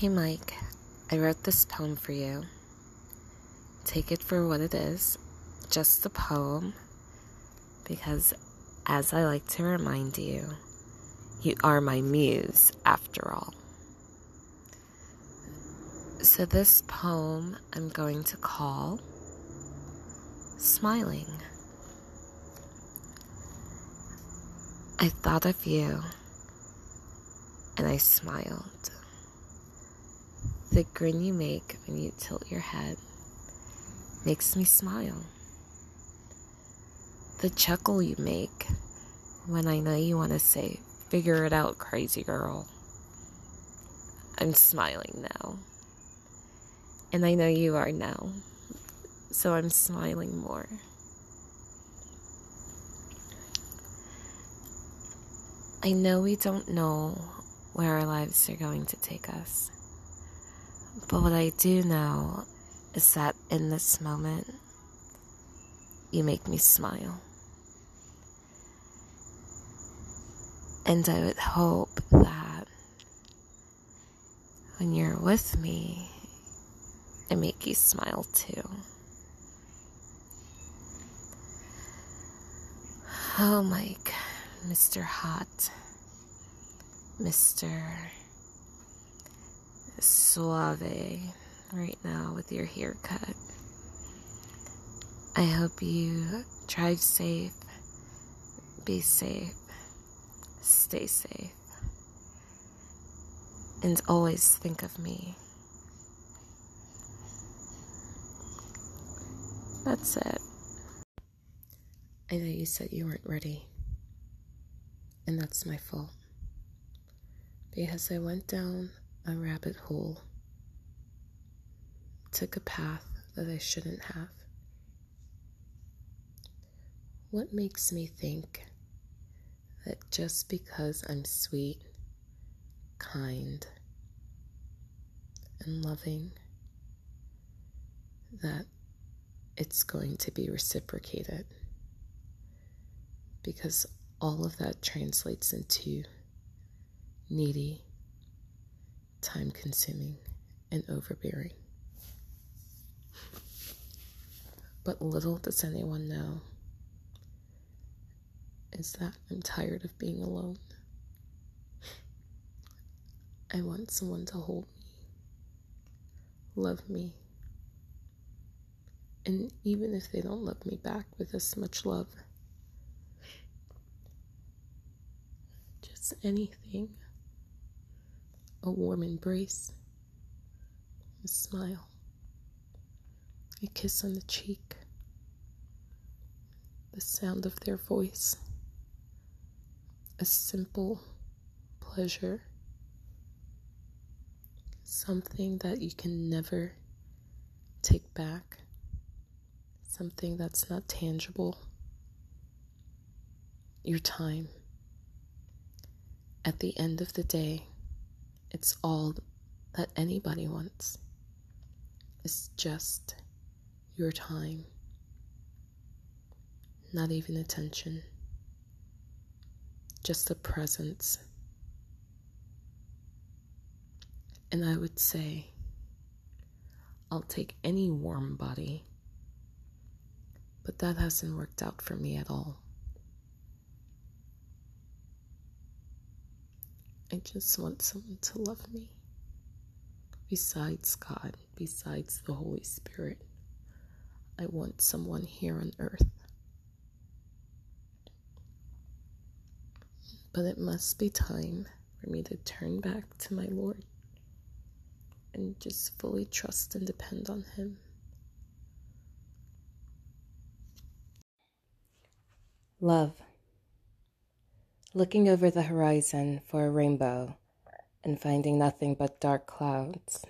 Hey Mike, I wrote this poem for you. Take it for what it is, just a poem, because as I like to remind you, you are my muse after all. So, this poem I'm going to call Smiling. I thought of you and I smiled. The grin you make when you tilt your head makes me smile. The chuckle you make when I know you want to say, figure it out, crazy girl. I'm smiling now. And I know you are now. So I'm smiling more. I know we don't know where our lives are going to take us. But what I do know is that in this moment, you make me smile. And I would hope that when you're with me, I make you smile too. Oh, Mike, Mr. Hot, Mr. Suave, right now with your haircut. I hope you drive safe, be safe, stay safe, and always think of me. That's it. I know you said you weren't ready, and that's my fault. Because I went down a rabbit hole, took a path that I shouldn't have. What makes me think that just because I'm sweet, kind, and loving, that it's going to be reciprocated? Because all of that translates into needy, time consuming, and overbearing. But little does anyone know is that I'm tired of being alone. I want someone to hold me, love me, and even if they don't love me back with as much love, just anything a warm embrace, a smile, a kiss on the cheek, the sound of their voice, a simple pleasure, something that you can never take back, something that's not tangible, your time. At the end of the day, it's all that anybody wants. It's just your time. Not even attention. Just a presence. And I would say, I'll take any warm body. But that hasn't worked out for me at all. I just want someone to love me. Besides God, besides the Holy Spirit, I want someone here on earth. But it must be time for me to turn back to my Lord and just fully trust and depend on Him. Love looking over the horizon for a rainbow and finding nothing but dark clouds.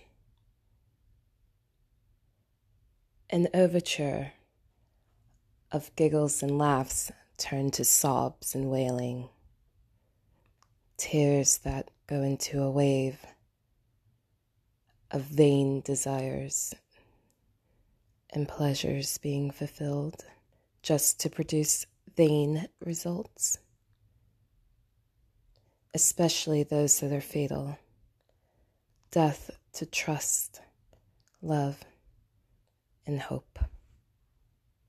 An overture of giggles and laughs turned to sobs and wailing, tears that go into a wave of vain desires and pleasures being fulfilled just to produce vain results especially those that are fatal. Death to trust, love, and hope.